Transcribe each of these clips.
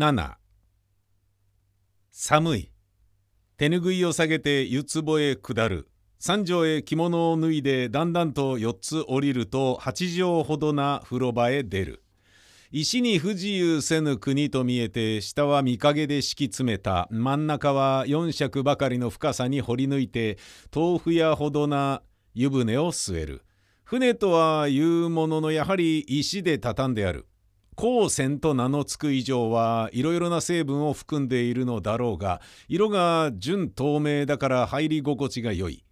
7寒い。手ぬぐいを下げて湯壺へ下る。三畳へ着物を脱いでだんだんと4つ降りると8畳ほどな風呂場へ出る。石に不自由せぬ国と見えて下は見陰で敷き詰めた。真ん中は4尺ばかりの深さに掘り抜いて豆腐屋ほどな湯船を据える。船とはいうもののやはり石で畳んである。光線と名の付く以上はいろいろな成分を含んでいるのだろうが色が純透明だから入り心地が良い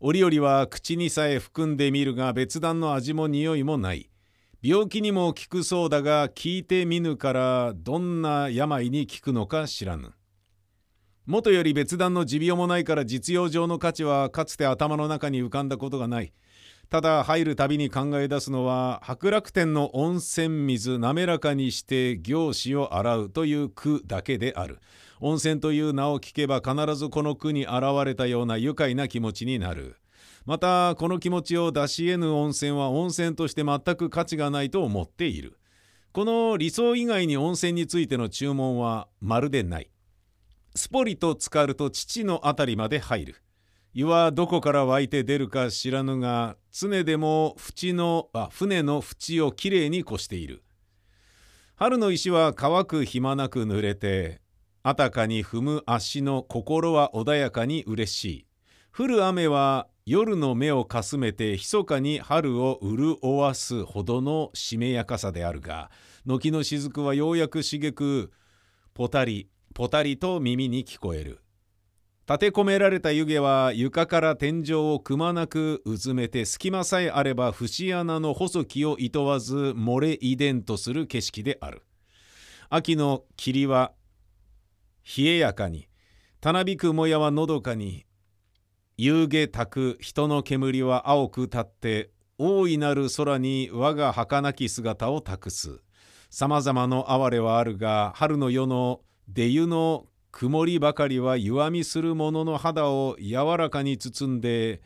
折々は口にさえ含んでみるが別段の味も匂いもない病気にも効くそうだが聞いてみぬからどんな病に効くのか知らぬ。もとより別段の持病もないから実用上の価値はかつて頭の中に浮かんだことがない。ただ入るたびに考え出すのは白楽天の温泉水滑らかにして行子を洗うという句だけである。温泉という名を聞けば必ずこの句に現れたような愉快な気持ちになる。またこの気持ちを出し得ぬ温泉は温泉として全く価値がないと思っているこの理想以外に温泉についての注文はまるでないスポリと浸かると父の辺りまで入る湯はどこから湧いて出るか知らぬが常でも縁のあ船の縁をきれいにこしている。春の石は乾く暇なく濡れてあたかに踏む足の心は穏やかに嬉しい。降る雨は夜の目をかすめて密かに春を潤わすほどのしめやかさであるが軒の雫はようやく茂くポタリポタリと耳に聞こえる。立て込められた湯気は床から天井をくまなくうずめて隙間さえあれば節穴の細きをいとわず漏れ遺伝とする景色である。秋の霧は冷えやかにたなびくもやはのどかに夕げたく人の煙は青く立って大いなる空に我が儚き姿を託す。さまざまの哀れはあるが春の夜の出湯の曇りばかりは弱みする者の肌を柔らかに包んで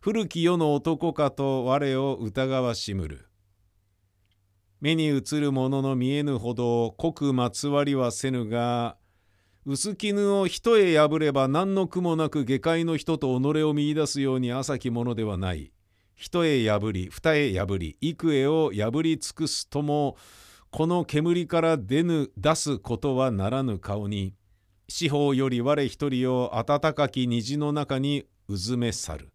古き世の男かと我を疑わしむる目に映るものの見えぬほど濃くまつわりはせぬが薄絹を一重破れば何の苦もなく下界の人と己を見いだすように浅きものではない。一重破り二重破り幾重を破り尽くすともこの煙から出ぬ出すことはならぬ顔に四方より我一人を暖かき虹の中にうずめ去る。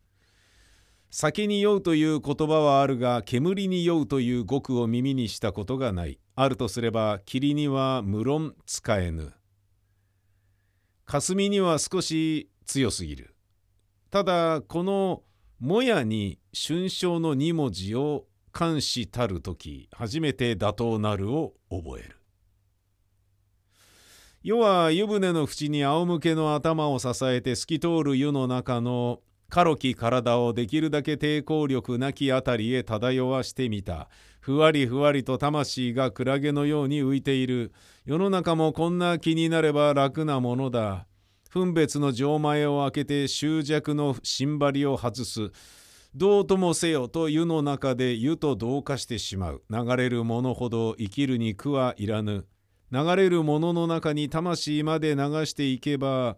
酒に酔うという言葉はあるが煙に酔うという語句を耳にしたことがない。あるとすれば霧には無論使えぬ。霞には少し強すぎる。ただこの「もや」に春章の2文字を監視たる時初めて打倒なるを覚える。世は湯船の縁に仰向けの頭を支えて透き通る湯の中の軽き体をできるだけ抵抗力なきあたりへ漂わしてみた。ふわりふわりと魂がクラゲのように浮いている。世の中もこんな気になれば楽なものだ。分別の錠前を開けて執着の芯張りを外す。どうともせよと湯の中で湯と同化してしまう。流れるものほど生きるに苦はいらぬ。流れるものの中に魂まで流していけば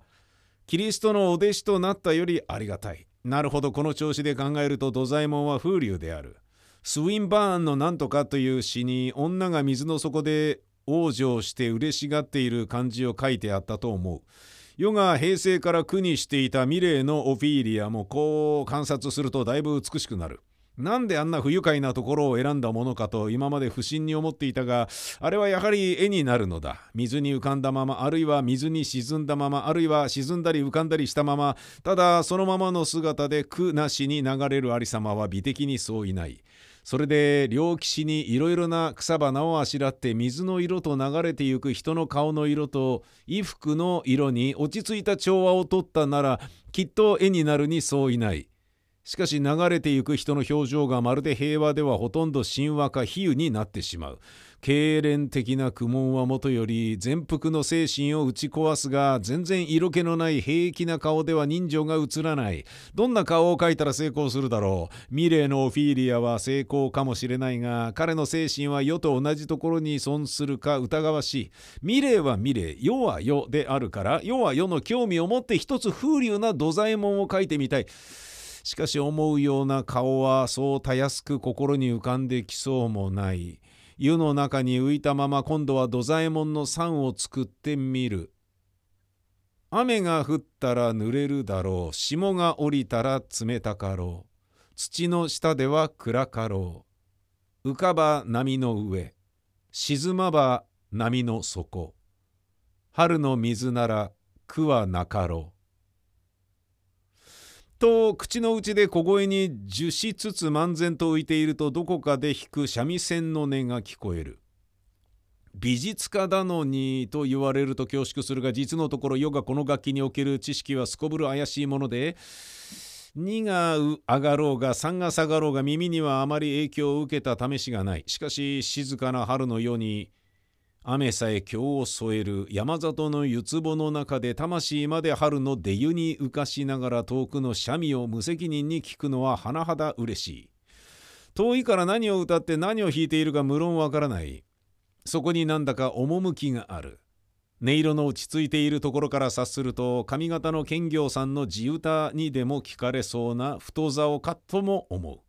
キリストのお弟子となったよりありがたい。なるほど、この調子で考えると土左衛門は風流である。スウィンバーンのなんとかという詩に女が水の底で往生して嬉しがっている感じを書いてあったと思う。世が平成から苦にしていたミレーのオフィーリアもこう観察するとだいぶ美しくなる。なんであんな不愉快なところを選んだものかと今まで不審に思っていたがあれはやはり絵になるのだ水に浮かんだままあるいは水に沈んだままあるいは沈んだり浮かんだりしたままただそのままの姿で苦なしに流れるありさまは美的にそういないそれで両岸にいろいろな草花をあしらって水の色と流れてゆく人の顔の色と衣服の色に落ち着いた調和をとったならきっと絵になるにそういない。しかし流れてゆく人の表情がまるで平和ではほとんど神話か比喩になってしまう。痙攣的な苦悶はもとより全幅の精神を打ち壊すが全然色気のない平気な顔では人情が映らない。どんな顔を描いたら成功するだろう。ミレーのオフィーリアは成功かもしれないが彼の精神は世と同じところに損するか疑わしい。ミレーはミレー。世は世であるから世は世の興味を持って一つ風流な土左衛門を描いてみたい。しかし思うような顔はそうたやすく心に浮かんできそうもない。湯の中に浮いたまま今度は土左衛門の山を作ってみる。雨が降ったら濡れるだろう。霜が降りたら冷たかろう。土の下では暗かろう。浮かば波の上。沈まば波の底。春の水なら苦はなかろう。と口の内で小声に樹しつつ漫然と浮いているとどこかで弾く三味線の音が聞こえる。美術家だのにと言われると恐縮するが実のところ世がこの楽器における知識はすこぶる怪しいもので2が上がろうが3が下がろうが耳にはあまり影響を受けた試しがないしかし静かな春のように雨さえ今日を添える山里の湯壺の中で魂まで春の出湯に浮かしながら遠くの三味を無責任に聞くのは甚だ嬉しい。遠いから何を歌って何を弾いているか無論わからない。そこになんだか趣がある。音色の落ち着いているところから察すると上方の兼業さんの地歌にでも聞かれそうな太座をかとも思う。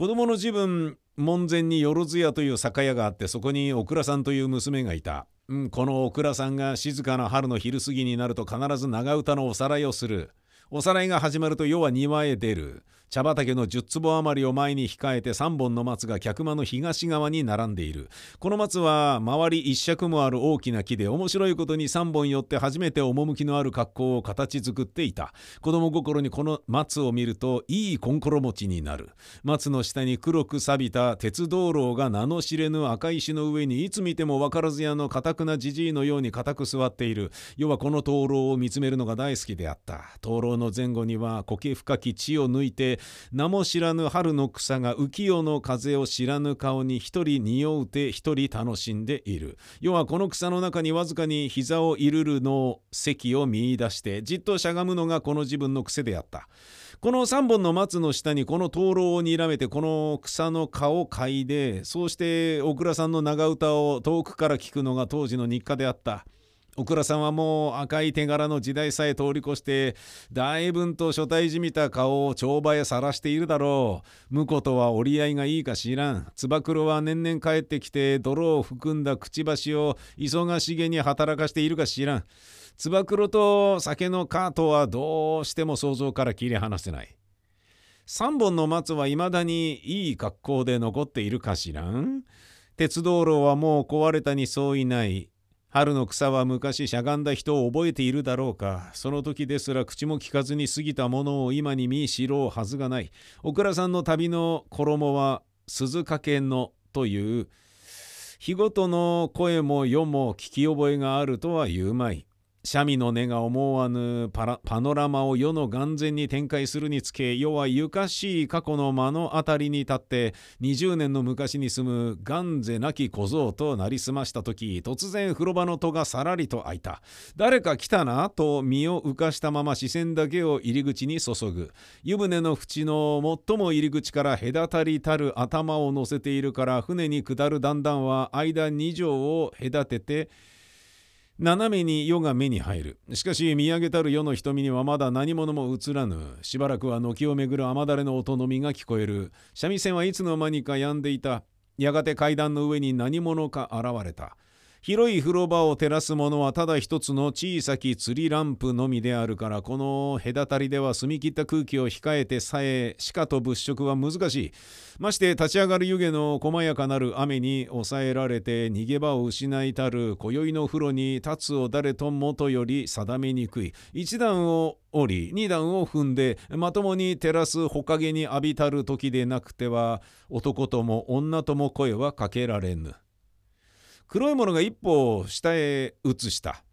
子供の自分門前によろず屋という酒屋があってそこにお倉さんという娘がいた、うん、このお倉さんが静かな春の昼過ぎになると必ず長唄のおさらいをする。おさらいが始まると夜は庭へ出る。茶畑の10坪余りを前に控えて3本の松が客間の東側に並んでいる。この松は周り一尺もある大きな木で面白いことに3本寄って初めて趣のある格好を形作っていた。子供心にこの松を見るといいこんころ持ちになる。松の下に黒く錆びた鉄道路が名の知れぬ赤石の上にいつ見ても分からず屋のかたくなじじいのように固く座っている。要はこの灯籠を見つめるのが大好きであった。灯籠の前後には苔深き地を抜いて名も知らぬ春の草が浮世の風を知らぬ顔に一人匂うて一人楽しんでいる要はこの草の中にわずかに膝をいるるの席を見いだしてじっとしゃがむのがこの自分の癖であったこの3本の松の下にこの灯籠をにらめてこの草の葉を嗅いでそうして小倉さんの長唄を遠くから聞くのが当時の日課であった。オクラさんはもう赤い手柄の時代さえ通り越して大分と初対じみた顔を帳場へさらしているだろう。婿とは折り合いがいいか知らん。つば九郎は年々帰ってきて泥を含んだくちばしを忙しげに働かしているか知らん。つば九郎と酒のカートはどうしても想像から切り離せない。3本の松はいまだにいい格好で残っているかしらん。鉄道路はもう壊れたにそういない。春の草は昔しゃがんだ人を覚えているだろうか。その時ですら口も聞かずに過ぎたものを今に見知ろうはずがない。小倉さんの旅の衣は鈴掛のという日ごとの声も世も聞き覚えがあるとは言うまい。三味の音が思わぬパノラマを世の眼前に展開するにつけ世はゆかしい過去の間のあたりに立って20年の昔に住む元世なき小僧となりすました時突然風呂場の戸がさらりと開いた。誰か来たなと身を浮かしたまま視線だけを入り口に注ぐ。湯船の縁の最も入り口から隔たりたる頭を乗せているから船に下る段々は間2畳を隔てて斜めに夜が目に入る。しかし見上げたる世の瞳にはまだ何者も映らぬ。しばらくは軒をめぐる雨だれの音のみが聞こえる。三味線はいつの間にか止んでいた。やがて階段の上に何者か現れた。広い風呂場を照らすものはただ一つの小さき釣りランプのみであるからこの隔たりでは澄み切った空気を控えてさえしかと物色は難しいまして立ち上がる湯気の細やかなる雨に抑えられて逃げ場を失いたる今宵の風呂に立つを誰ともとより定めにくい一段を降り二段を踏んでまともに照らすほかげに浴びたる時でなくては男とも女とも声はかけられぬ。黒いものが一歩下へ移した。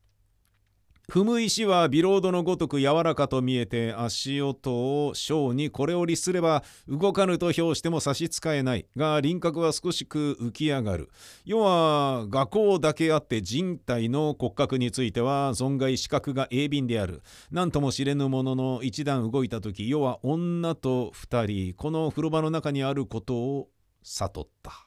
踏む石はビロードのごとく柔らかと見えて足音を小にこれを律すれば動かぬと評しても差し支えないが輪郭は少しく浮き上がる。要は画工だけあって人体の骨格については存外視覚が鋭敏である。何とも知れぬものの一段動いた時要は女と二人この風呂場の中にあることを悟った。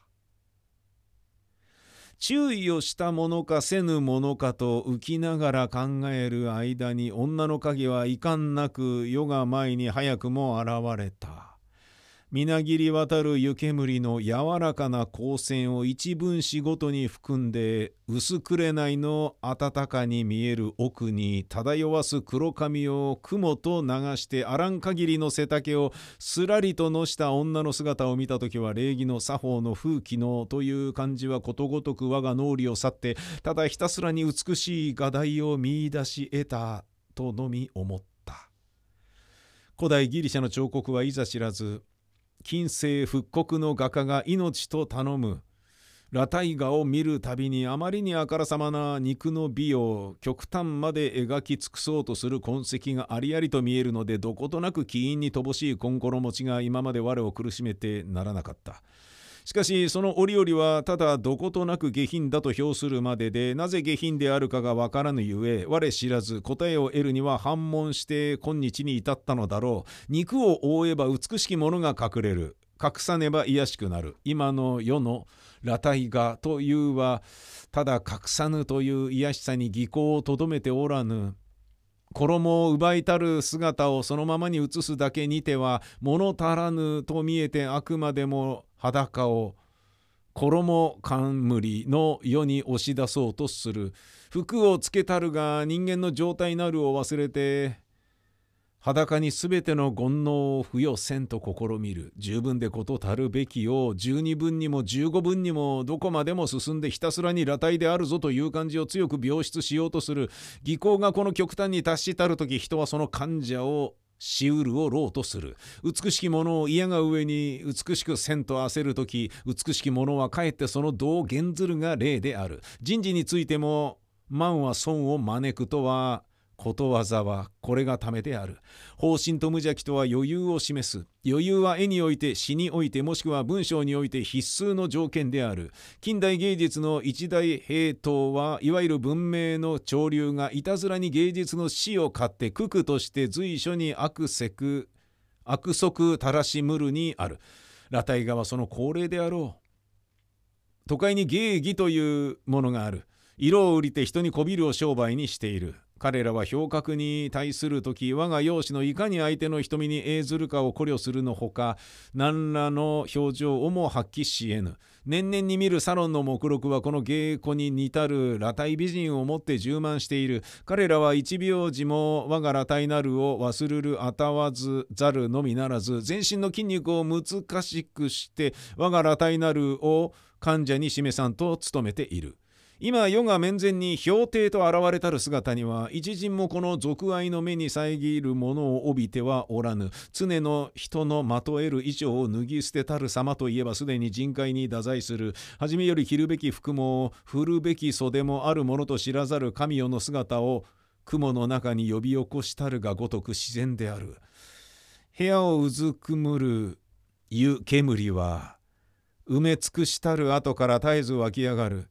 注意をしたものかせぬものかと浮きながら考える間に女の影はいかんなく夜が前に早くも現れた。みなぎり渡る湯煙の柔らかな光線を一分子ごとに含んで薄紅の暖かに見える奥に漂わす黒髪を雲と流してあらん限りの背丈をすらりとのした女の姿を見た時は礼儀の作法の風紀のという感じはことごとく我が脳裏を去ってただひたすらに美しい画題を見いだし得たとのみ思った。古代ギリシャの彫刻はいざ知らず近世復刻の画家が命と頼む裸体画を見るたびにあまりにあからさまな肉の美を極端まで描き尽くそうとする痕跡がありありと見えるのでどことなく起因に乏しい心持ちが今まで我を苦しめてならなかった。しかしその折々はただどことなく下品だと評するまででなぜ下品であるかがわからぬゆえ我知らず答えを得るには反問して今日に至ったのだろう。肉を覆えば美しきものが隠れる。隠さねば卑しくなる。今の世の裸体画というはただ隠さぬという卑しさに技巧をとどめておらぬ。衣を奪いたる姿をそのままに映すだけにては物足らぬと見えてあくまでも裸を衣冠の世に押し出そうとする。服をつけたるが人間の状態なるを忘れて裸にすべての煩悩を付与せんと試みる。十分でことたるべきを十二分にも十五分にもどこまでも進んでひたすらに裸体であるぞという感じを強く描出しようとする。技巧がこの極端に達したる時人はその患者をしうるをろうとする。美しきものを嫌が上に美しくせんと焦る時美しきものはかえってその道減ずるが霊である。人事についても万は損を招くとはことわざはこれがためである。方針と無邪気とは余裕を示す。余裕は絵において詩においてもしくは文章において必須の条件である。近代芸術の一大平等はいわゆる文明の潮流がいたずらに芸術の死を買って九九として随所に悪せく悪足たらしむるにある。裸体画はその恒例であろう。都会に芸妓というものがある。色を売りて人にこびるを商売にしている。彼らは表格に対する時我が容姿のいかに相手の瞳に映ずるかを考慮するのほか何らの表情をも発揮し得ぬ年々に見るサロンの目録はこの芸妓に似たる裸体美人をもって充満している彼らは一秒時も我が裸体なるを忘るるあたわずざるのみならず全身の筋肉を難しくして我が裸体なるを患者に示さんと努めている。今世が面前に氷帝と現れたる姿には一陣もこの俗愛の目に遮るものを帯びてはおらぬ。常の人のまとえる衣装を脱ぎ捨てたる様といえばすでに人海に太宰する。初めより着るべき服も振るべき袖もあるものと知らざる神代の姿を雲の中に呼び起こしたるがごとく自然である。部屋をうずくむる湯煙は埋め尽くしたる後から絶えず湧き上がる。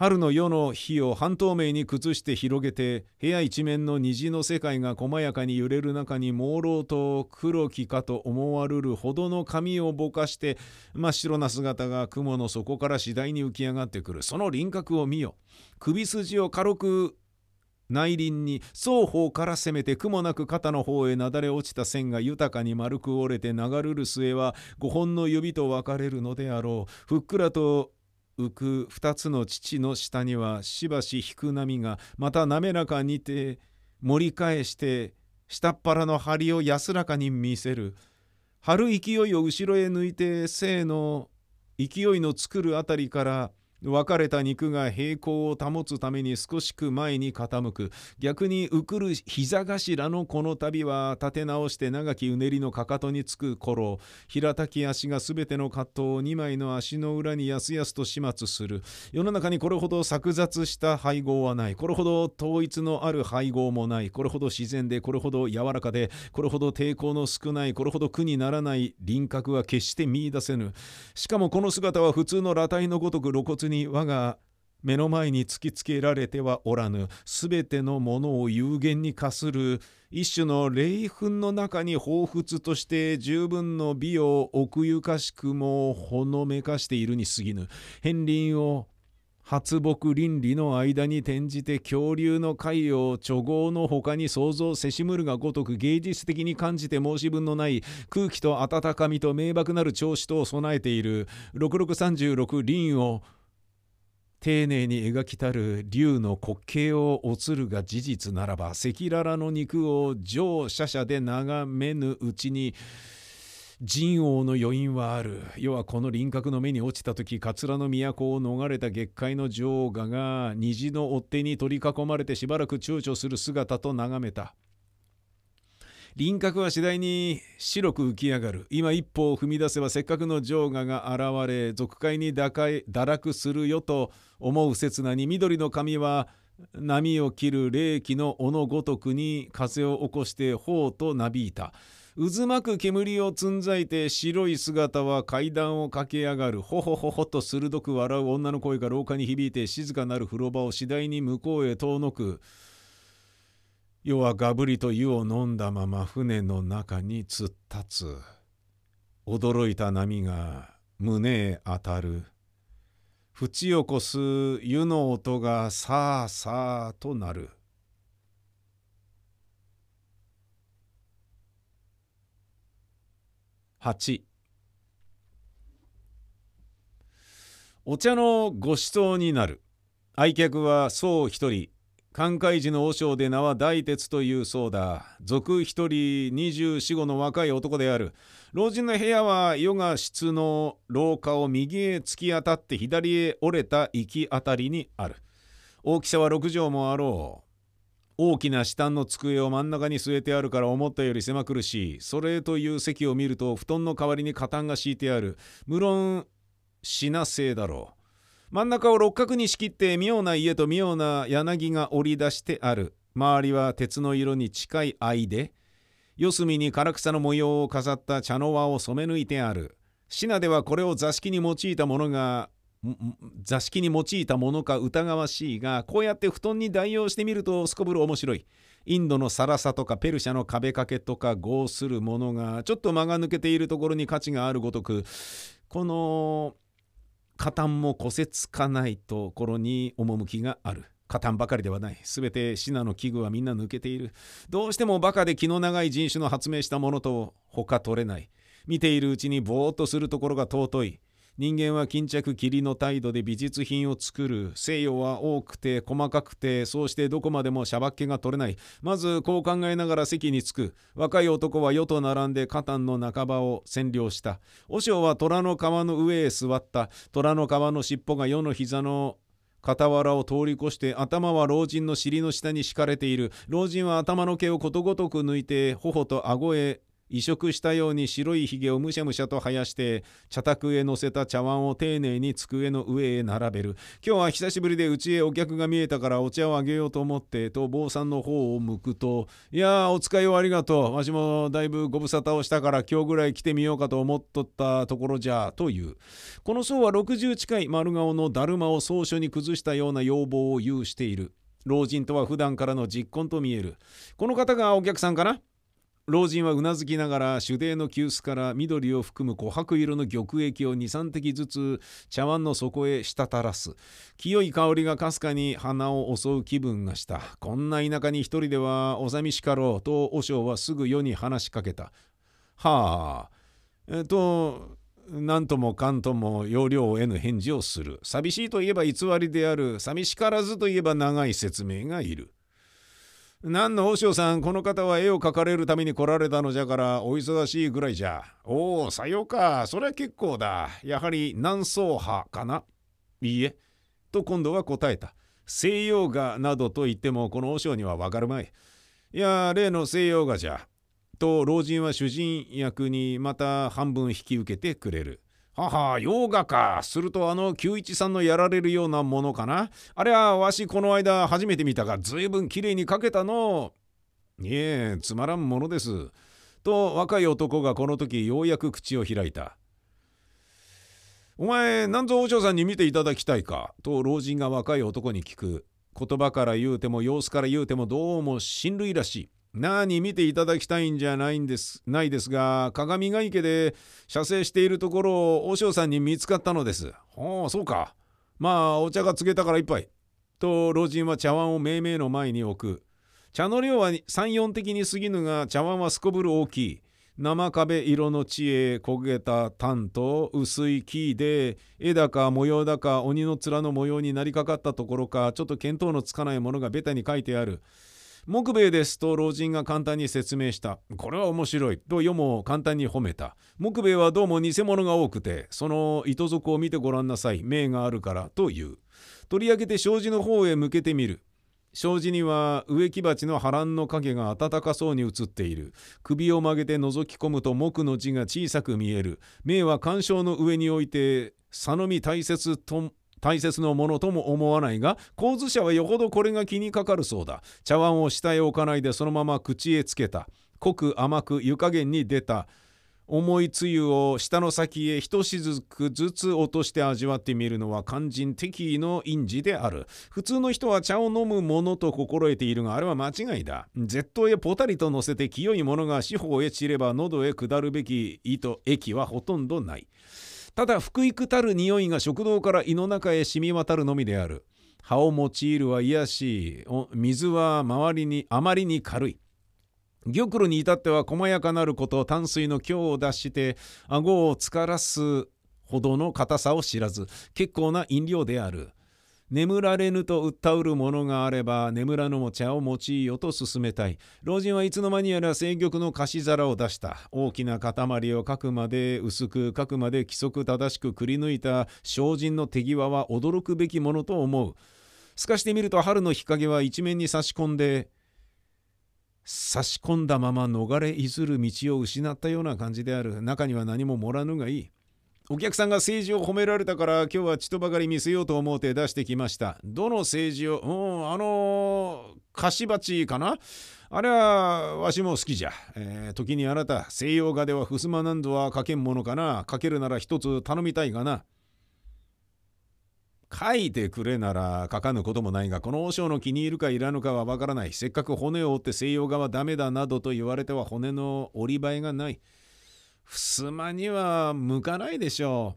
春の夜の日を半透明に崩して広げて部屋一面の虹の世界が細やかに揺れる中に朦朧と黒きかと思われるほどの髪をぼかして真っ白な姿が雲の底から次第に浮き上がってくる。その輪郭を見よ首筋を軽く内輪に双方から攻めて苦もなく肩の方へなだれ落ちた線が豊かに丸く折れて流るる末は五本の指と分かれるのであろう。ふっくらと浮く二つの父の下にはしばし引く波がまた滑らかにて盛り返して下っ腹の張りを安らかに見せる。春勢いを後ろへ抜いて生の勢いの作るあたりから分かれた肉が平行を保つために少しく前に傾く。逆にうくる膝頭のこの旅は立て直して長きうねりのかかとにつく頃。平たき足がすべての葛藤を2枚の足の裏にやすやすと始末する。世の中にこれほど錯雑した配合はない。これほど統一のある配合もない。これほど自然でこれほど柔らかでこれほど抵抗の少ないこれほど苦にならない輪郭は決して見いだせぬ。しかもこの姿は普通の裸体のごとく露骨に我が目の前に突きつけられてはおらぬ。すべてのものを有限に化する。一種の霊粉の中に彷彿として十分の美を奥ゆかしくもほのめかしているに過ぎぬ。片鱗を発木倫理の間に転じて恐竜の貝を貯豪の他に想像せしむるがごとく芸術的に感じて申し分のない。空気と温かみと明白なる調子とを備えている。6636輪を丁寧に描きたる竜の滑稽をおつるが事実ならば赤裸々の肉を上者者で眺めぬうちに人王の余韻はある。要はこの輪郭の目に落ちた時桂の都を逃れた月界の女王が虹の追っ手に取り囲まれてしばらく躊躇する姿と眺めた。輪郭は次第に白く浮き上がる。今一歩を踏み出せばせっかくの女王が現れ俗界に堕落するよと思う刹那に緑の髪は波を切る霊気の尾のごとくに風を起こして頬となびいた。渦巻く煙をつんざいて白い姿は階段を駆け上がる。ほほほほと鋭く笑う女の声が廊下に響いて静かなる風呂場を次第に向こうへ遠のく。夜はがぶりと湯を飲んだまま船の中に突っ立つ。驚いた波が胸へ当たる。淵起こす湯の音がさあさあとなる。8お茶のご馳走になる。愛客は僧一人。寛海寺の和尚で名は大鉄というそうだ。俗一人二十四五の若い男である。老人の部屋は夜が室の廊下を右へ突き当たって左へ折れた行き当たりにある。大きさは六畳もあろう。大きな下の机を真ん中に据えてあるから思ったより狭苦しい。それという席を見ると布団の代わりに肩が敷いてある。無論品製だろう。真ん中を六角に仕切って妙な家と妙な柳が織り出してある。周りは鉄の色に近い藍で四隅に唐草の模様を飾った茶の輪を染め抜いてある。品ではこれを座敷に用いたものが座敷に用いたものか疑わしいがこうやって布団に代用してみるとすこぶる面白い。インドのサラサとかペルシャの壁掛けとか合するものがちょっと間が抜けているところに価値があるごとくこの加担もこせつかないところに趣がある。加担ばかりではない。すべてシナの器具はみんな抜けている。どうしてもバカで気の長い人種の発明したものと他取れない。見ているうちにぼーっとするところが尊い。人間は巾着霧の態度で美術品を作る西洋は多くて細かくてそうしてどこまでもしゃばっ気が取れない。まずこう考えながら席に着く。若い男は世と並んでカタンの半ばを占領した。和尚は虎の皮の上へ座った。虎の皮の尻尾が世の膝の傍らを通り越して頭は老人の尻の下に敷かれている。老人は頭の毛をことごとく抜いて頬と顎へ移植したように白いひげをむしゃむしゃと生やして茶卓へ乗せた茶碗を丁寧に机の上へ並べる。今日は久しぶりでうちへお客が見えたからお茶をあげようと思ってと坊さんの方を向くと「いやお使いをありがとう。わしもだいぶご無沙汰をしたから今日ぐらい来てみようかと思っとったところじゃ」という。この僧は60近い丸顔のだるまを草書に崩したような要望を有している。老人とは普段からの実婚と見える。この方がお客さんかな？老人はうなずきながら手泥の急須から緑を含む琥珀色の玉液を23滴ずつ茶碗の底へ滴らす。清い香りがかすかに鼻を襲う気分がした。こんな田舎に一人ではお寂しかろうと和尚はすぐ世に話しかけた。はあ。えっと何ともかんとも要領を得ぬ返事をする。寂しいといえば偽りである。寂しからずといえば長い説明がいる。何の和尚さん、この方は絵を描かれるために来られたのじゃから、お忙しいぐらいじゃ。おお、さようか。それは結構だ。やはり南宋派かないいえ、と今度は答えた。西洋画などと言ってもこの和尚にはわかるまい。いや、例の西洋画じゃ。と老人は主人役にまた半分引き受けてくれる。はは、洋画か。するとあの九一さんのやられるようなものかな。あれはわしこの間初めて見たが、ずいぶんきれいに描けたの。いえ、つまらんものです。と若い男がこの時ようやく口を開いた。お前、なんぞお嬢さんに見ていただきたいかと老人が若い男に聞く。言葉から言うても様子から言うてもどうも親類らしい。何見ていただきたいんじゃないんですないですが鏡ヶ池で射精しているところを和尚さんに見つかったのです。ああそうか。まあお茶が告げたから一杯。と老人は茶碗を命名の前に置く。茶の量は三四的に過ぎぬが茶碗はすこぶる大きい。生壁色の地へ焦げた炭と薄い木で絵だか模様だか鬼の面の模様になりかかったところかちょっと見当のつかないものがベタに書いてある。木兵衛ですと老人が簡単に説明した。これは面白いと世も簡単に褒めた。木兵衛はどうも偽物が多くて、その糸底を見てごらんなさい。命があるからと言う。取り上げて障子の方へ向けてみる。障子には植木鉢の波乱の影が暖かそうに映っている。首を曲げて覗き込むと木の字が小さく見える。命は干渉の上に置いて、佐野み大切と大切なものとも思わないが神津社はよほどこれが気にかかるそうだ茶碗を下へ置かないでそのまま口へつけた濃く甘く湯加減に出た重いつゆを舌の先へ一しずくずつ落として味わってみるのは肝心適宜の印字である。普通の人は茶を飲むものと心得ているがあれは間違いだ。絶頭へポタリと乗せて清いものが四方へ散れば喉へ下るべき糸液はほとんどない。ただ福育たる匂いが食道から胃の中へ染み渡るのみである。葉を用いるは癒しい水は周りにあまりに軽い。玉露に至っては細やかなること淡水の強を脱して顎をつからすほどの硬さを知らず結構な飲料である。眠られぬと訴うるものがあれば眠らぬも茶を用いよと勧めたい。老人はいつの間にやら清玉の貸し皿を出した。大きな塊をかくまで薄くかくまで規則正しくくり抜いた精進の手際は驚くべきものと思う。透かしてみると春の日陰は一面に差し込んで差し込んだまま逃れいずる道を失ったような感じである。中には何も盛らぬがいい。お客さんが政治を褒められたから今日はちとばかり見せようと思うて出してきました。どの政治を、うん、あのー、菓子鉢かな？あれはわしも好きじゃ。えー、時にあなた、西洋画では襖なんぞは書けんものかな？書けるなら一つ頼みたいがな。書いてくれなら書かぬこともないが、この和尚の気に入るかいらぬかはわからない。せっかく骨を折って西洋画はダメだなどと言われては骨の折り映えがない。襖には向かないでしょ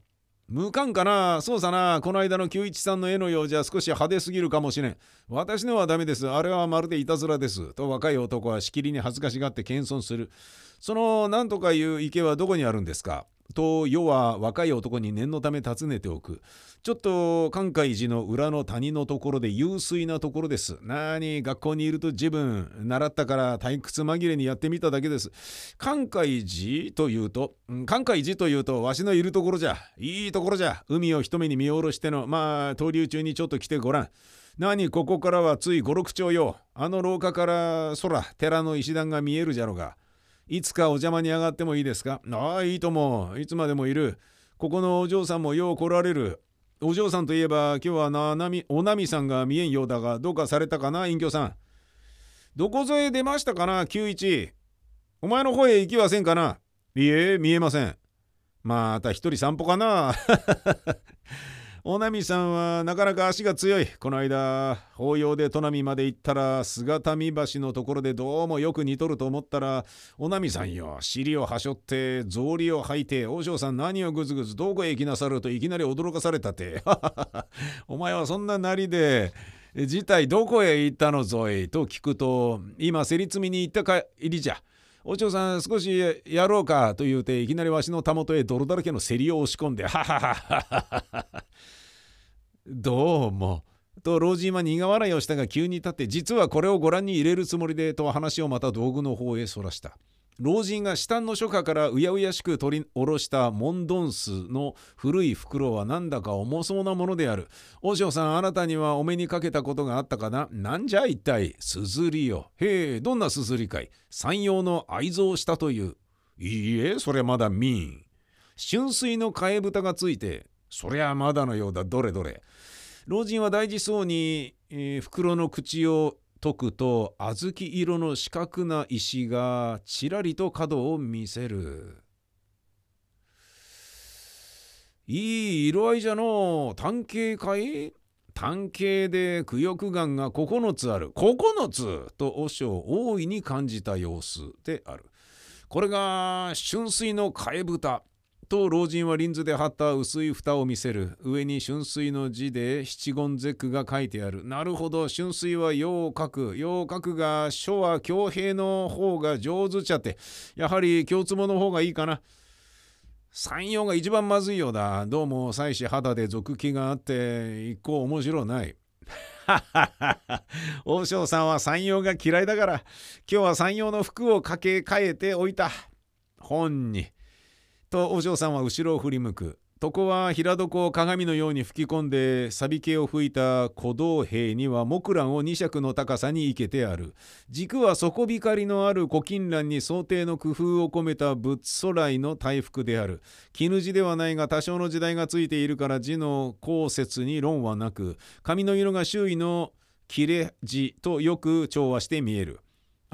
う。向かんかな？そうさな。この間の九一さんの絵のようじゃ少し派手すぎるかもしれん。私のはダメです。あれはまるでいたずらです。と若い男はしきりに恥ずかしがって謙遜する。その何とかいう池はどこにあるんですか？と世は若い男に念のため尋ねておく。ちょっと関海寺の裏の谷のところで湧水なところです。なに学校にいると自分習ったから退屈紛れにやってみただけです。関海寺というと、関海寺というとわしのいるところじゃ。いいところじゃ。海を一目に見下ろしての、まあ、登竜中にちょっと来てごらん。何ここからはつい五六丁よ。あの廊下から空、寺の石段が見えるじゃろが。いつかお邪魔に上がってもいいですか？ああ、いいとも。いつまでもいる。ここのお嬢さんもよう来られる。お嬢さんといえば、今日はななみ、おなみさんが見えんようだが、どうかされたかな、隠居さん。どこぞへ出ましたかな、91。お前の方へ行きはせんかないえ、見えません。また一人散歩かな大波さんはなかなか足が強い。この間、法要で砺波まで行ったら、姿見橋のところでどうもよく似とると思ったら、大波さんよ、尻をはしょって、草履を履いて、和尚さん何をぐずぐずどこへ行きなさるといきなり驚かされたって。お前はそんななりで、事態どこへ行ったのぞいと聞くと、今、せりつみに行ったかいりじゃ。お嬢さん少しやろうかと言うていきなりわしのたもとへ泥だらけの競りを押し込んで、ははははは。どうも。と老人は苦笑いをしたが急に立って実はこれをご覧に入れるつもりでと話をまた道具の方へそらした。老人が下の書家からうやうやしく取り下ろしたモンドンスの古い袋はなんだか重そうなものである。和尚さん、あなたにはお目にかけたことがあったかな？なんじゃ一体、すずりよ。へえ、どんなすずりかい？山陽の愛蔵したという。いいえ、それまだ見ん。春水の替え蓋がついて、そりゃまだのようだ、どれどれ。老人は大事そうに、えー、袋の口を解くと小豆色の四角な石がちらりと角を見せる。いい色合いじゃの単形かい？単形で九翼眼が9つある。9つ？と和尚大いに感じた様子である。これが春水の替え蓋と老人は輪図で貼った薄い蓋を見せる。上に春水の字で七言絶句が書いてある。なるほど。春水は陽を書く。陽を書くが書は強兵の方が上手ちゃって。やはり京つもの方がいいかな。山陽が一番まずいようだ。どうも妻子肌で俗気があって一向面白ない。はははは王将さんは山陽が嫌いだから。今日は山陽の服をかけ替えておいた。本に。とお嬢さんは後ろを振り向く。床は平床を鏡のように吹き込んで錆び気を吹いた鼓動兵には木蘭を2尺の高さに生けてある。軸は底光りのある古金蘭に想定の工夫を込めた仏祖来の大福である。絹字ではないが多少の時代がついているから字の後説に論はなく紙の色が周囲の切れ字とよく調和して見える。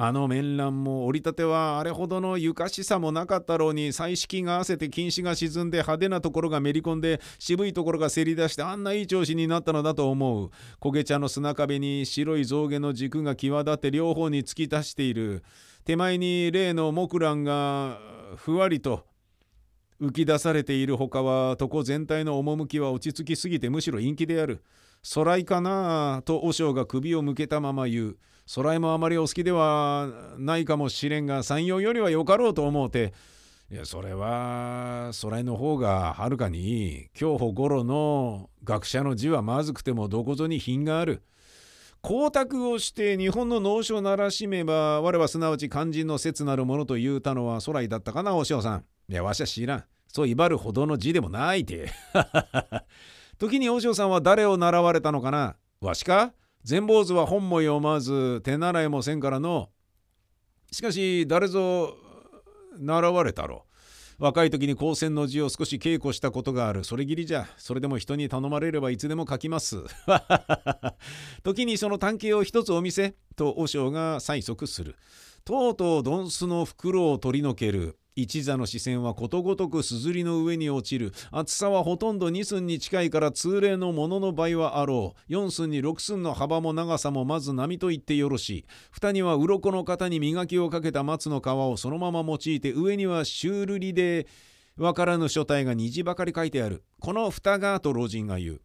あの面乱も折りたてはあれほどのゆかしさもなかったろうに彩色が汗せて金糸が沈んで派手なところがめり込んで渋いところがせり出してあんないい調子になったのだと思う。焦げ茶の砂壁に白い象牙の軸が際立って両方に突き出している。手前に例の木蘭がふわりと浮き出されているほかは床全体の趣は落ち着きすぎてむしろ陰気である。空いかなと和尚が首を向けたまま言う。空いもあまりお好きではないかもしれんが山陽よりはよかろうと思うて。いやそれは空いの方がはるかにいい。競歩五郎の学者の字はまずくてもどこぞに品がある。光沢をして日本の農書をならしめば我はすなわち肝心の切なるものと言うたのは空いだったかなお塩さん。いやわしは知らん。そう威張るほどの字でもないて。時に和尚さんは誰を習われたのかな。わしか？全坊主は本も読まず手習いもせんからの。しかし誰ぞ習われたろ若い時に高専の字を少し稽古したことがある。それぎりじゃそれでも人に頼まれればいつでも書きます。時にその探偵を一つお見せと和尚が催促する。とうとうドンスの袋を取り除ける。一座の視線はことごとくすずりの上に落ちる。厚さはほとんど2寸に近いから通例のものの倍はあろう。4寸に6寸の幅も長さもまず波と言ってよろしい。蓋には鱗の型に磨きをかけた松の皮をそのまま用いて上にはシュールリでわからぬ書体が虹ばかり書いてある。この蓋がと老人が言う。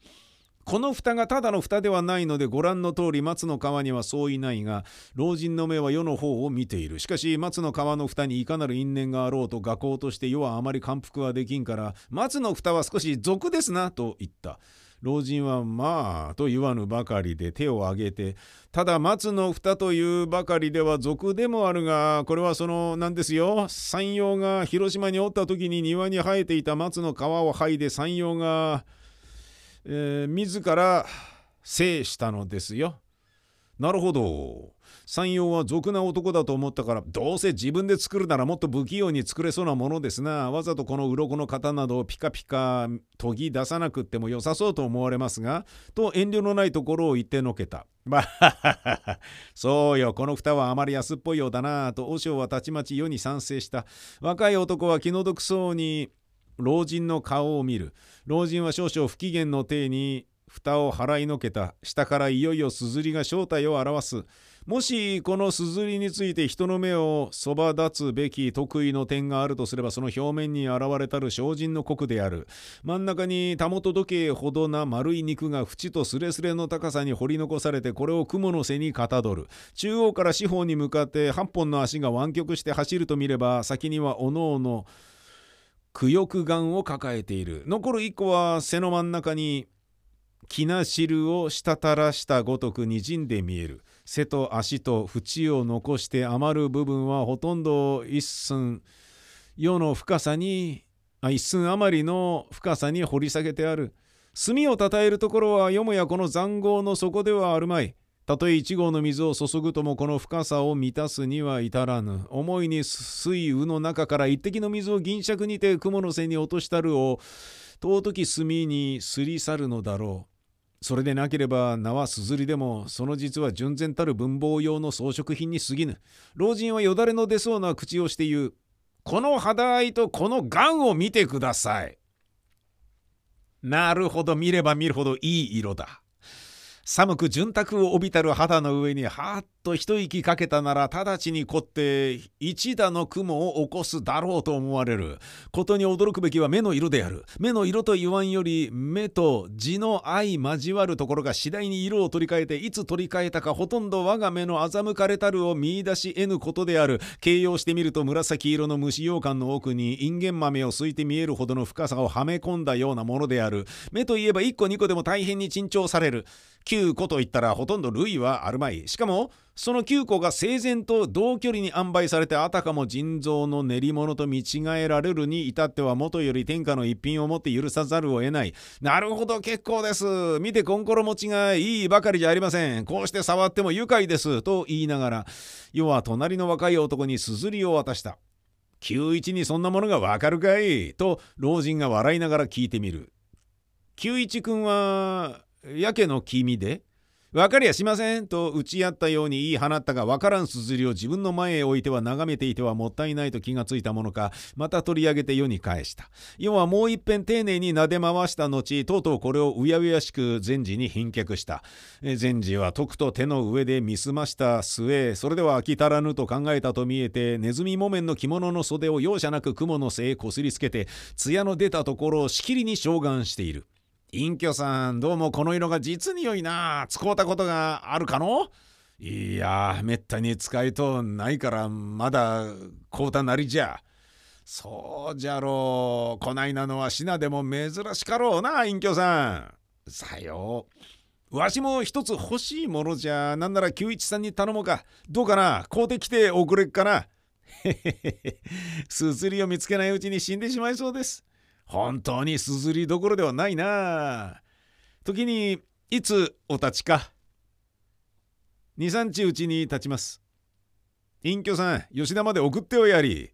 この蓋がただの蓋ではないのでご覧の通り松の皮にはそういないが老人の目は世の方を見ている。しかし松の皮の蓋にいかなる因縁があろうと画工として世はあまり感服はできんから松の蓋は少し俗ですなと言った。老人はまあと言わぬばかりで手を挙げてただ松の蓋というばかりでは俗でもあるがこれはそのなんですよ？山陽が広島におった時に庭に生えていた松の皮を剥いで山陽がえー、自ら制したのですよ。なるほど。山陽は俗な男だと思ったからどうせ自分で作るならもっと不器用に作れそうなものですなわざとこの鱗の型などをピカピカ研ぎ出さなくっても良さそうと思われますがと遠慮のないところを言ってのけたまあ そうよこの蓋はあまり安っぽいようだなと和尚はたちまち世に賛成した若い男は気の毒そうに老人の顔を見る。老人は少々不機嫌の体に蓋を払いのけた。下からいよいよすずりが正体を表す。もしこのすずりについて人の目をそば立つべき得意の点があるとすればその表面に現れたる精進の国である。真ん中にたもと時計ほどな丸い肉が縁とすれすれの高さに掘り残されてこれを雲の背にかたどる。中央から四方に向かって8本の足が湾曲して走ると見れば先にはおのおの九翼眼を抱えている。残る一個は背の真ん中に木な汁を滴らしたごとくにじんで見える。背と足と縁を残して余る部分はほとんど一寸世の深さにあ一寸余りの深さに掘り下げてある。炭をたたえるところはよもやこの塹壕の底ではあるまい。たとえ一合の水を注ぐともこの深さを満たすには至らぬ。思いに水雨の中から一滴の水を銀尺にて雲の背に落としたるを尊き炭にすり去るのだろう。それでなければ名はすずりでもその実は純然たる文房用の装飾品に過ぎぬ。老人はよだれの出そうな口をして言う。この肌合いとこの癌を見てください。なるほど見れば見るほどいい色だ。寒く潤沢を帯びたる肌の上にはっと一息かけたなら直ちに凝って一打の雲を起こすだろうと思われる。ことに驚くべきは目の色である。目の色と言わんより目と字の相交わるところが次第に色を取り替えていつ取り替えたかほとんど我が目の欺かれたるを見出し得ぬことである。形容してみると紫色の虫羊羹の奥にインゲン豆をすいて見えるほどの深さをはめ込んだようなものである。目といえば1個2個でも大変に珍重される。9個といったらほとんど類はあるまい。しかもその9個が整然と同距離に塩梅されてあたかも腎臓の練り物と見違えられるに至っては元より天下の一品をもって許さざるを得ない。なるほど結構です。見てこんころ持ちがいいばかりじゃありません。こうして触っても愉快です。と言いながら世は隣の若い男にすずりを渡した。91にそんなものがわかるかい？と老人が笑いながら聞いてみる。91君はやけの君で分かりやしませんと打ち合ったように言い放ったが分からんすずりを自分の前へ置いては眺めていてはもったいないと気がついたものかまた取り上げて世に返した。世はもう一遍丁寧に撫で回した後とうとうこれをうやうやしく禅師に返却した。禅師はとくと手の上で見すました末それでは飽き足らぬと考えたと見えてネズミ木綿の着物の袖を容赦なく雲の背へこすりつけて艶の出たところをしきりに召喚している。隠居さんどうもこの色が実に良いな。使うたことがあるかの？いやめったに使いとないからまだこうたなりじゃ。そうじゃろう。こないなのは品でも珍しかろうな隠居さん。さよう。わしも一つ欲しいものじゃ。なんなら九一さんに頼もうか。どうかな？買うてきておくれっかな。へへへへすずりを見つけないうちに死んでしまいそうです。本当にすずりどころではないな。時にいつお立ちか。23日うちに立ちます。隠居さん吉田まで送っておやり。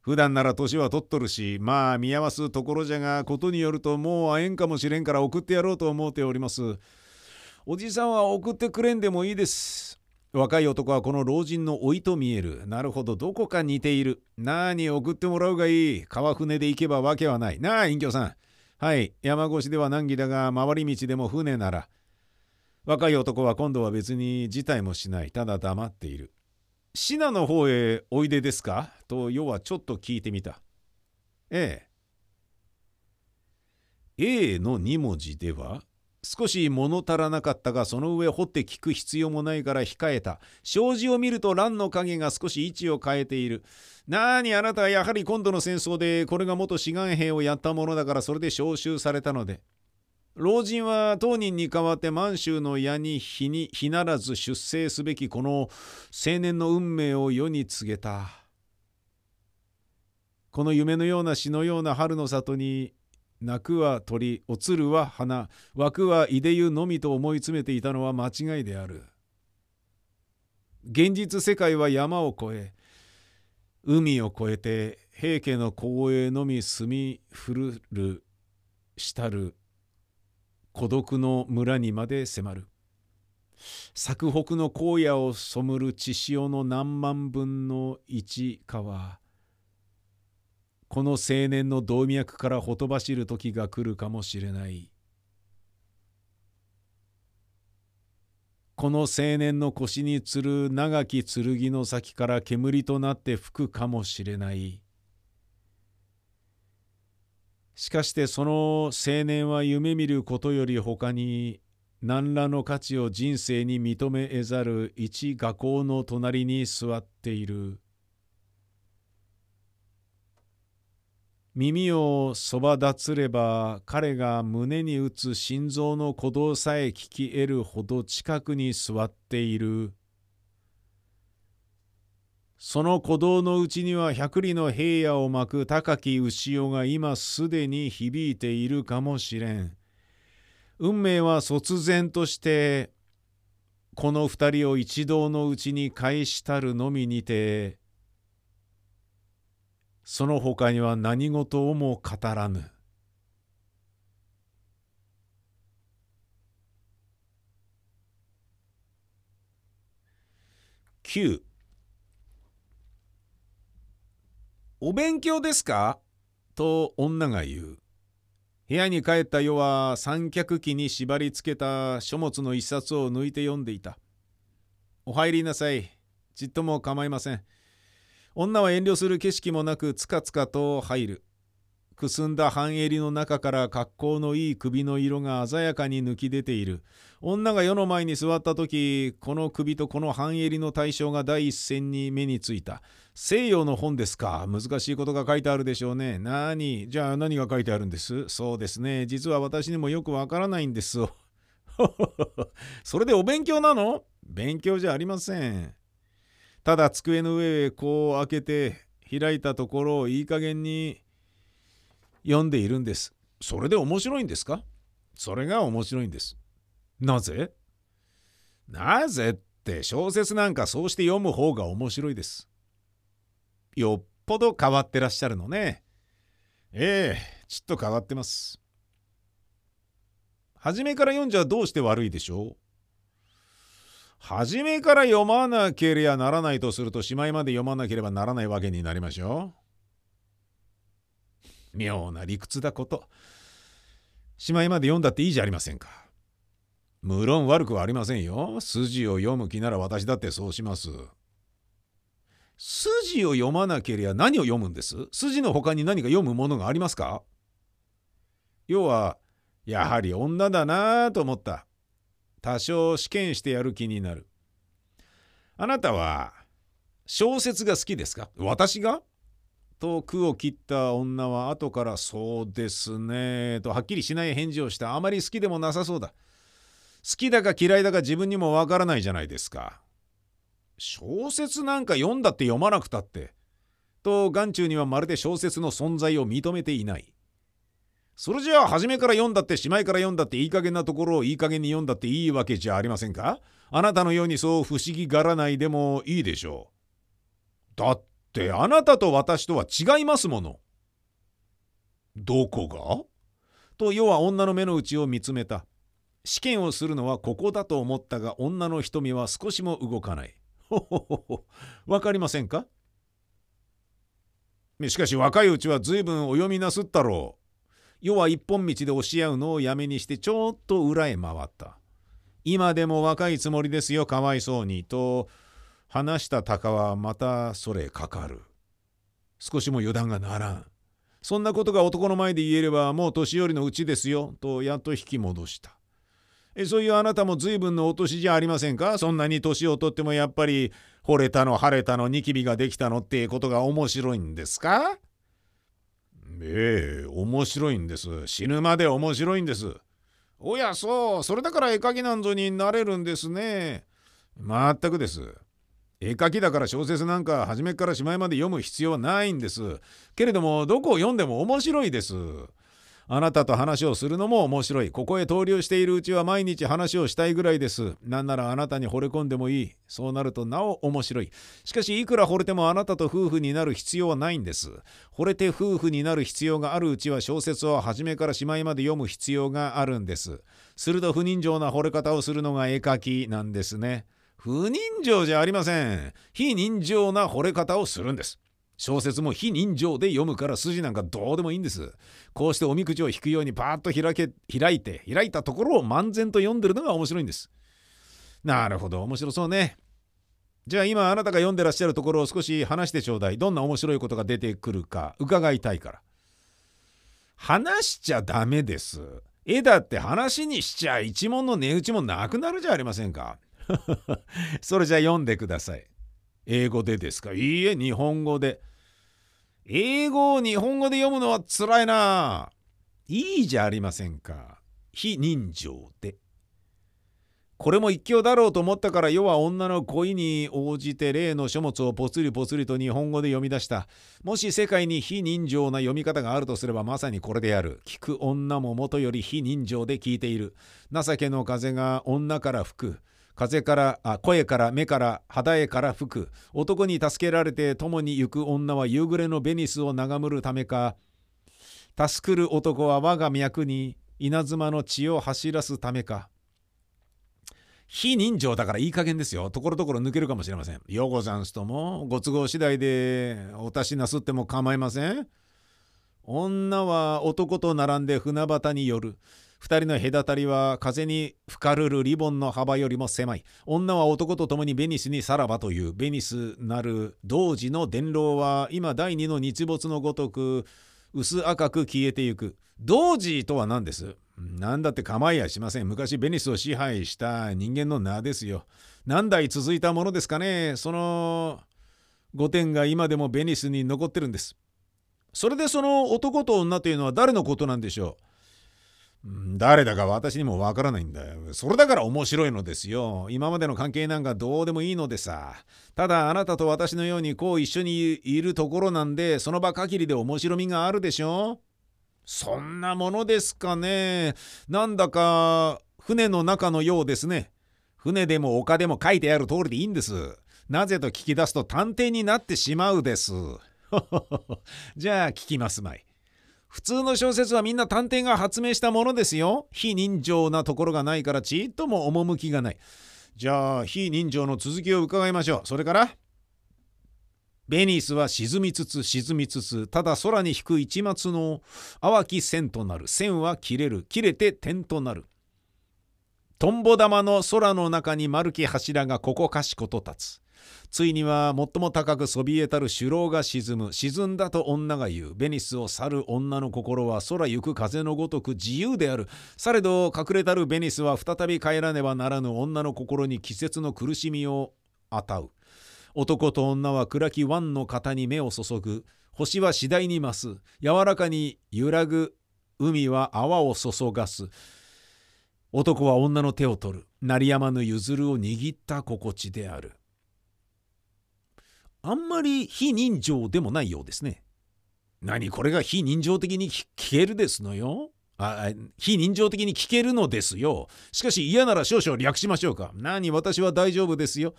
普段なら年は取っとるしまあ見合わすところじゃがことによるともう会えんかもしれんから送ってやろうと思うております。おじさんは送ってくれんでもいいです。若い男はこの老人の老いと見える。なるほど、どこか似ている。なに送ってもらうがいい。川船で行けばわけはない。なあ、隠居さん。はい、山越しでは難儀だが、回り道でも船なら。若い男は今度は別に辞退もしない。ただ黙っている。信濃の方へおいでですか？と、要はちょっと聞いてみた。ええ。A の2文字では少し物足らなかったがその上掘って聞く必要もないから控えた。障子を見ると蘭の影が少し位置を変えている。なにあなたはやはり今度の戦争でこれが元志願兵をやったものだからそれで召集されたので。老人は当人に代わって満州の矢に日に日ならず出征すべきこの青年の運命を世に告げた。この夢のような詩のような春の里に泣くは鳥おつるは花。枠はいで湯のみと思い詰めていたのは間違いである。現実世界は山を越え海を越えて平家の光栄のみ住み古るしたる孤独の村にまで迫る。作北の荒野を染むる血潮の何万分の一川。この青年の動脈からほとばしる時が来るかもしれない。この青年の腰につる長き剣の先から煙となって吹くかもしれない。しかしてその青年は夢見ることよりほかに何らの価値を人生に認め得ざる一画工の隣に座っている。耳をそば立つれば彼が胸に打つ心臓の鼓動さえ聞き得るほど近くに座っている。その鼓動のうちには百里の平野を巻く高き牛尾が今すでに響いているかもしれん。運命は卒然としてこの二人を一同のうちに返したるのみにてその他には何事をも語らぬ。9お勉強ですか？と女が言う。部屋に帰った夜は三脚機に縛り付けた書物の一冊を抜いて読んでいた。お入りなさい。ちっとも構いません。女は遠慮する景色もなくつかつかと入る。くすんだ半襟の中から格好のいい首の色が鮮やかに抜き出ている。女が世の前に座った時、この首とこの半襟の対象が第一線に目についた。西洋の本ですか？難しいことが書いてあるでしょうね。何？じゃあ何が書いてあるんです？そうですね。実は私にもよくわからないんです。それでお勉強なの？勉強じゃありません。ただ机の上へこう開けて開いたところをいい加減に読んでいるんです。それで面白いんですか？それが面白いんです。なぜ？なぜって小説なんかそうして読む方が面白いです。よっぽど変わってらっしゃるのね。ええちょっと変わってます。初めから読んじゃどうして悪いでしょう？初めから読まなければならないとするとしまいまで読まなければならないわけになりましょう。妙な理屈だこと。しまいまで読んだっていいじゃありませんか。無論悪くはありませんよ。筋を読む気なら私だってそうします。筋を読まなければ何を読むんです？筋の他に何か読むものがありますか？要は、やはり女だなぁと思った。多少試験してやる気になる。あなたは小説が好きですか？私が？と句を切った女は後からそうですねとはっきりしない返事をしたあまり好きでもなさそうだ。好きだか嫌いだか自分にもわからないじゃないですか。小説なんか読んだって読まなくたって。と眼中にはまるで小説の存在を認めていない。それじゃあ初めから読んだってしまいから読んだっていい加減なところをいい加減に読んだっていいわけじゃありませんか？あなたのようにそう不思議がらないでもいいでしょう。だってあなたと私とは違いますもの。どこが？と要は女の目の内を見つめた。試験をするのはここだと思ったが女の瞳は少しも動かない。ほほほほ。わかりませんか？しかし若いうちは随分お読みなすったろう。要は一本道で押し合うのをやめにしてちょっと裏へ回った。今でも若いつもりですよかわいそうにと話した鷹はまたそれかかる。少しも油断がならん。そんなことが男の前で言えればもう年寄りのうちですよとやっと引き戻した。えそういうあなたも随分のお年じゃありませんか？そんなに年をとってもやっぱり惚れたの晴れたのニキビができたのってことが面白いんですか？ええ面白いんです。死ぬまで面白いんです。おや、そう、それだから絵描きなんぞになれるんですね。まったくです。絵描きだから小説なんか初めからしまいまで読む必要はないんです。けれども、どこを読んでも面白いです。あなたと話をするのも面白い。ここへ投留しているうちは毎日話をしたいぐらいです。なんならあなたに惚れ込んでもいい。そうなるとなお面白い。しかしいくら惚れてもあなたと夫婦になる必要はないんです。惚れて夫婦になる必要があるうちは小説を初めからしまいまで読む必要があるんです。すると不人情な惚れ方をするのが絵描きなんですね。不人情じゃありません。非人情な惚れ方をするんです。小説も非人情で読むから筋なんかどうでもいいんです。こうしておみくじを引くようにパーッと開け開いて開いたところを漫然と読んでるのが面白いんです。なるほど面白そうね。じゃあ今あなたが読んでらっしゃるところを少し話してちょうだい。どんな面白いことが出てくるか伺いたいから。話しちゃダメです。絵だって話にしちゃ一文の値打ちもなくなるじゃありませんか。それじゃあ読んでください。英語でですか？いいえ、日本語で。英語を日本語で読むのはつらいな。いいじゃありませんか。非人情で。これも一興だろうと思ったから世は女の恋に応じて例の書物をぽつりぽつりと日本語で読み出した。もし世界に非人情な読み方があるとすればまさにこれである。聞く女ももとより非人情で聞いている。情けの風が女から吹く。風からあ声から目から肌絵から吹く男に助けられて共に行く女は夕暮れのベニスを眺むるためか助くる男は我が脈に稲妻の血を走らすためか非人情だからいい加減ですよ。ところどころ抜けるかもしれません。ようござんすとも、ご都合次第でお達しなすっても構いません。女は男と並んで船端による。二人の隔たりは風に吹かるるリボンの幅よりも狭い。女は男と共にベニスにさらばというベニスなる同時の伝老は今第二の日没のごとく薄赤く消えてゆく。同時とは何です？何だって構いやしません。昔ベニスを支配した人間の名ですよ。何代続いたものですかね？その御殿が今でもベニスに残ってるんです。それでその男と女というのは誰のことなんでしょう？誰だか私にもわからないんだよ。それだから面白いのですよ。今までの関係なんかどうでもいいのでさ。ただあなたと私のようにこう一緒にいるところなんで、その場限りで面白みがあるでしょ？そんなものですかね。なんだか船の中のようですね。船でも丘でも書いてある通りでいいんです。なぜと聞き出すと探偵になってしまうです。じゃあ聞きますまい。普通の小説はみんな探偵が発明したものですよ。非人情なところがないからちっとも趣がない。じゃあ非人情の続きを伺いましょう。それからベニスは沈みつつ沈みつつただ空に引く一末の淡き線となる線は切れる切れて点となるトンボ玉の空の中に丸き柱がここかしこと立つついには最も高くそびえたる首楼が沈む。沈んだと女が言う。ベニスを去る女の心は空行く風のごとく自由である。されど隠れたるベニスは再び帰らねばならぬ女の心に季節の苦しみを与う。男と女は暗き湾の型に目を注ぐ。星は次第に増す。柔らかに揺らぐ海は泡を注がす。男は女の手を取る。鳴りやまぬ譲るを握った心地である。あんまり非人情でもないようですね何これが非人情的に聞けるですのよあ非人情的に聞けるのですよしかし嫌なら少々略しましょうか何私は大丈夫ですよ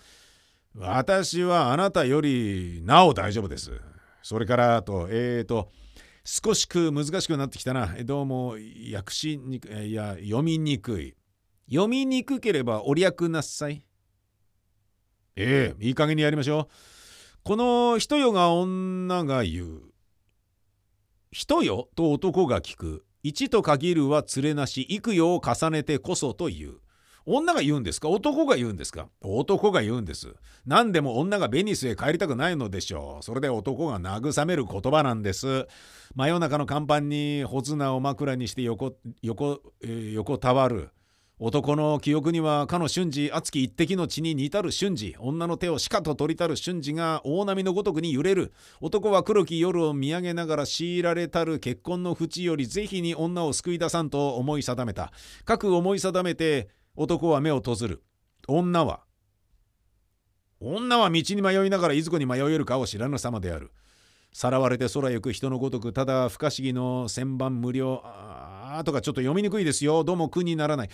私はあなたよりなお大丈夫です。それからあと、えーと、少しく難しくなってきたな。どうも訳しにくい、いや、読みにくい。読みにくければお略なさい。ええいい加減にやりましょう。この人よが女が言う。人よ？と男が聞く。一と限るは連れなし、幾よを重ねてこそという。女が言うんですか？男が言うんですか？男が言うんです。何でも女がベニスへ帰りたくないのでしょう。それで男が慰める言葉なんです。真夜中の甲板に穂綱を枕にして横、横、えー、横たわる。男の記憶にはかの瞬時熱き一滴の血に似たる瞬時女の手をしかと取りたる瞬時が大波のごとくに揺れる男は黒き夜を見上げながら強いられたる結婚の淵より是非に女を救い出さんと思い定めたかく思い定めて男は目を閉ずる。女は女は道に迷いながらいずこに迷えるかを知らぬ様である。さらわれて空行く人のごとくただ不可思議の千番無料あとかちょっと読みにくいですよ。どうも苦にならない。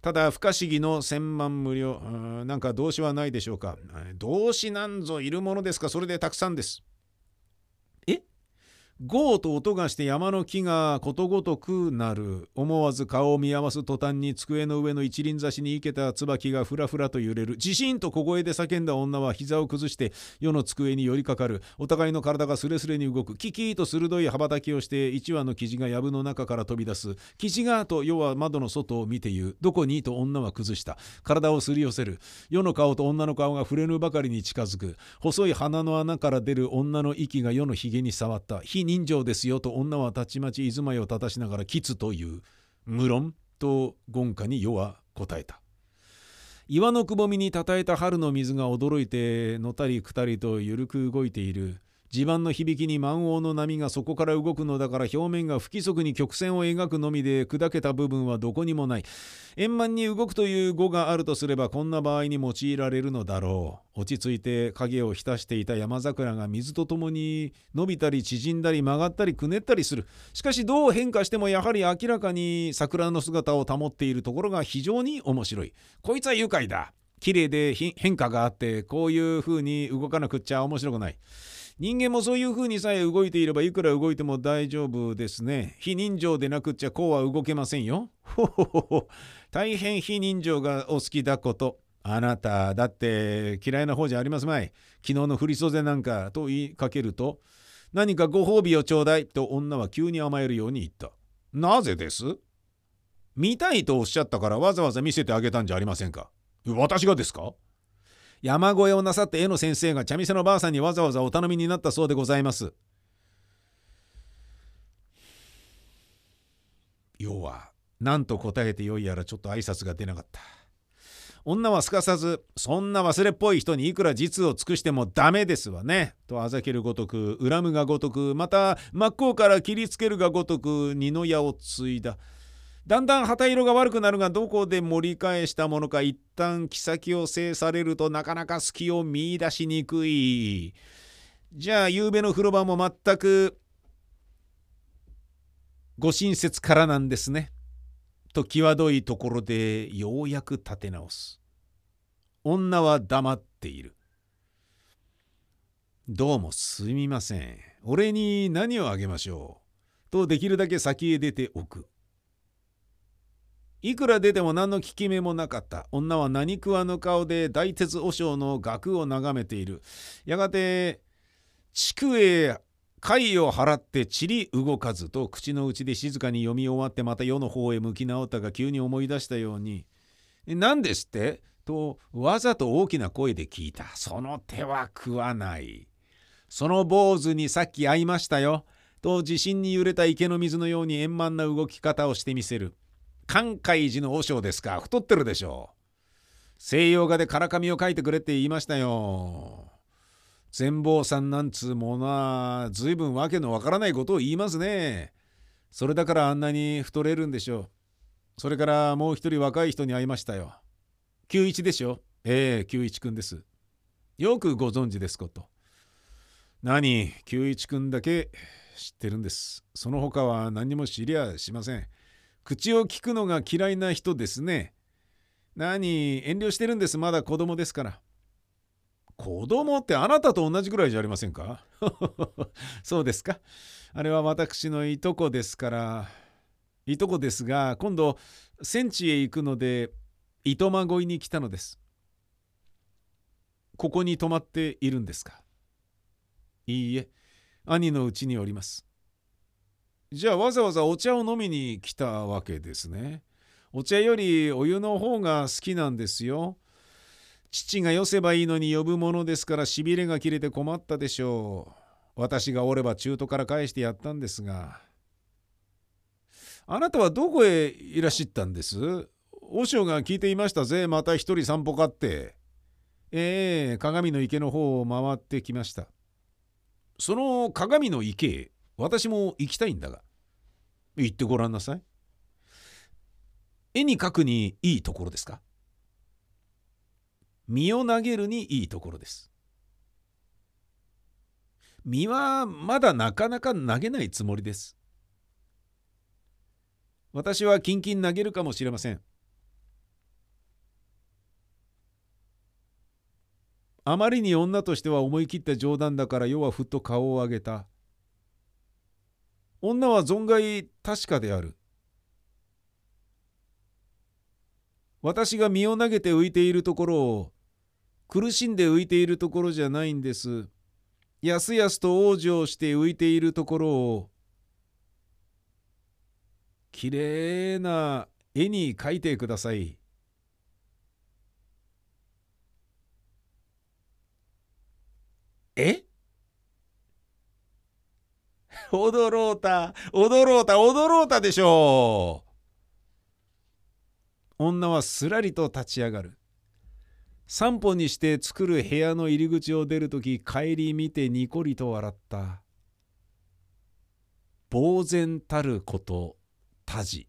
ただ不可思議の千万無料なんか動詞はないでしょうか。動詞なんぞいるものですか？それでたくさんです。ゴーと音がして山の木がことごとくなる。思わず顔を見合わす途端に机の上の一輪挿しに生けた椿がふらふらと揺れる。地震と小声で叫んだ女は膝を崩して世の机に寄りかかる。お互いの体がスレスレに動くキキーと鋭い羽ばたきをして一羽の生地が藪の中から飛び出す生地がと世は窓の外を見て言うどこにと女は崩した体をすり寄せる。世の顔と女の顔が触れぬばかりに近づく細い鼻の穴から出る。女の息が世のひげに触った人情ですよと女はたちまち居住まいを立たしながら「きつ」という無論と言下に世は答えた。岩のくぼみにたたえた春の水が驚いてのたりくたりとゆるく動いている地盤の響きに満王の波がそこから動くのだから表面が不規則に曲線を描くのみで砕けた部分はどこにもない。円満に動くという語があるとすればこんな場合に用いられるのだろう。落ち着いて影を浸していた山桜が水とともに伸びたり縮んだり曲がったりくねったりする。しかしどう変化してもやはり明らかに桜の姿を保っているところが非常に面白い。こいつは愉快だ。綺麗で変化があってこういう風に動かなくっちゃ面白くない。人間もそういう風にさえ動いていればいくら動いても大丈夫ですね。非人情でなくっちゃこうは動けませんよ。ほほほほ。大変非人情がお好きだこと。あなただって嫌いな方じゃありますまい。昨日の振り袖なんかと言いかけると何かご褒美をちょうだいと女は急に甘えるように言った。なぜです？見たいとおっしゃったからわざわざ見せてあげたんじゃありませんか。私がですか？山越えをなさって絵の先生が茶店のばあさんにわざわざお頼みになったそうでございます。要は何と答えてよいやらちょっと挨拶が出なかった。女はすかさず「そんな忘れっぽい人にいくら実を尽くしてもダメですわね」とあざけるごとく恨むがごとくまた真っ向から切りつけるがごとく二の矢を継いだ。だんだん旗色が悪くなるがどこで盛り返したものか一旦木先を制されるとなかなか隙を見いだしにくい。じゃあ夕べの風呂場も全くご親切からなんですね。と際どいところでようやく立て直す。女は黙っている。どうもすみません。俺に何をあげましょう。とできるだけ先へ出ておく。いくら出ても何の効き目もなかった。女は何食わぬ顔で大鉄和尚の額を眺めている。やがて筑へ貝を払って塵り動かずと口の内で静かに読み終わってまた世の方へ向き直ったが急に思い出したように「何ですって?」とわざと大きな声で聞いた。その手は食わない。その坊主にさっき会いましたよ。と地震に揺れた池の水のように円満な動き方をしてみせる。寛海寺の和尚ですか。太ってるでしょ。う西洋画でからかみを書いてくれって言いましたよ。全坊さんなんつうものは随分わけのわからないことを言いますね。それだからあんなに太れるんでしょう。それからもう一人若い人に会いましたよ。九一でしょ。ええ九一くんです。よくご存知ですこと。何？九一くんだけ知ってるんです。その他は何も知りゃしません。口を聞くのが嫌いな人ですね。何、遠慮してるんです。まだ子供ですから。子供ってあなたと同じぐらいじゃありませんか？そうですか。あれは私のいとこですから。いとこですが、今度、戦地へ行くので、糸まごいに来たのです。ここに泊まっているんですか？いいえ、兄のうちにおります。じゃあわざわざお茶を飲みに来たわけですね。お茶よりお湯の方が好きなんですよ。父がよせばいいのに呼ぶものですからしびれが切れて困ったでしょう。私がおれば中途から返してやったんですが。あなたはどこへいらっしゃったんです？和尚が聞いていましたぜ。また一人散歩かって。ええー、鏡の池の方を回ってきました。その鏡の池へ私も行きたいんだが。行ってごらんなさい。絵に描くにいいところですか？身を投げるにいいところです。身はまだなかなか投げないつもりです。私はキンキン投げるかもしれません。あまりに女としては思い切った冗談だから世はふっと顔を上げた。女は存外確かである。私が身を投げて浮いているところを苦しんで浮いているところじゃないんです。やすやすと往生して浮いているところをきれいな絵に描いてください。え？踊ろうた、踊ろうた、踊ろうたでしょう。女はすらりと立ち上がる。散歩にして作る部屋の入り口を出るとき帰り見てにこりと笑った呆然たることたじ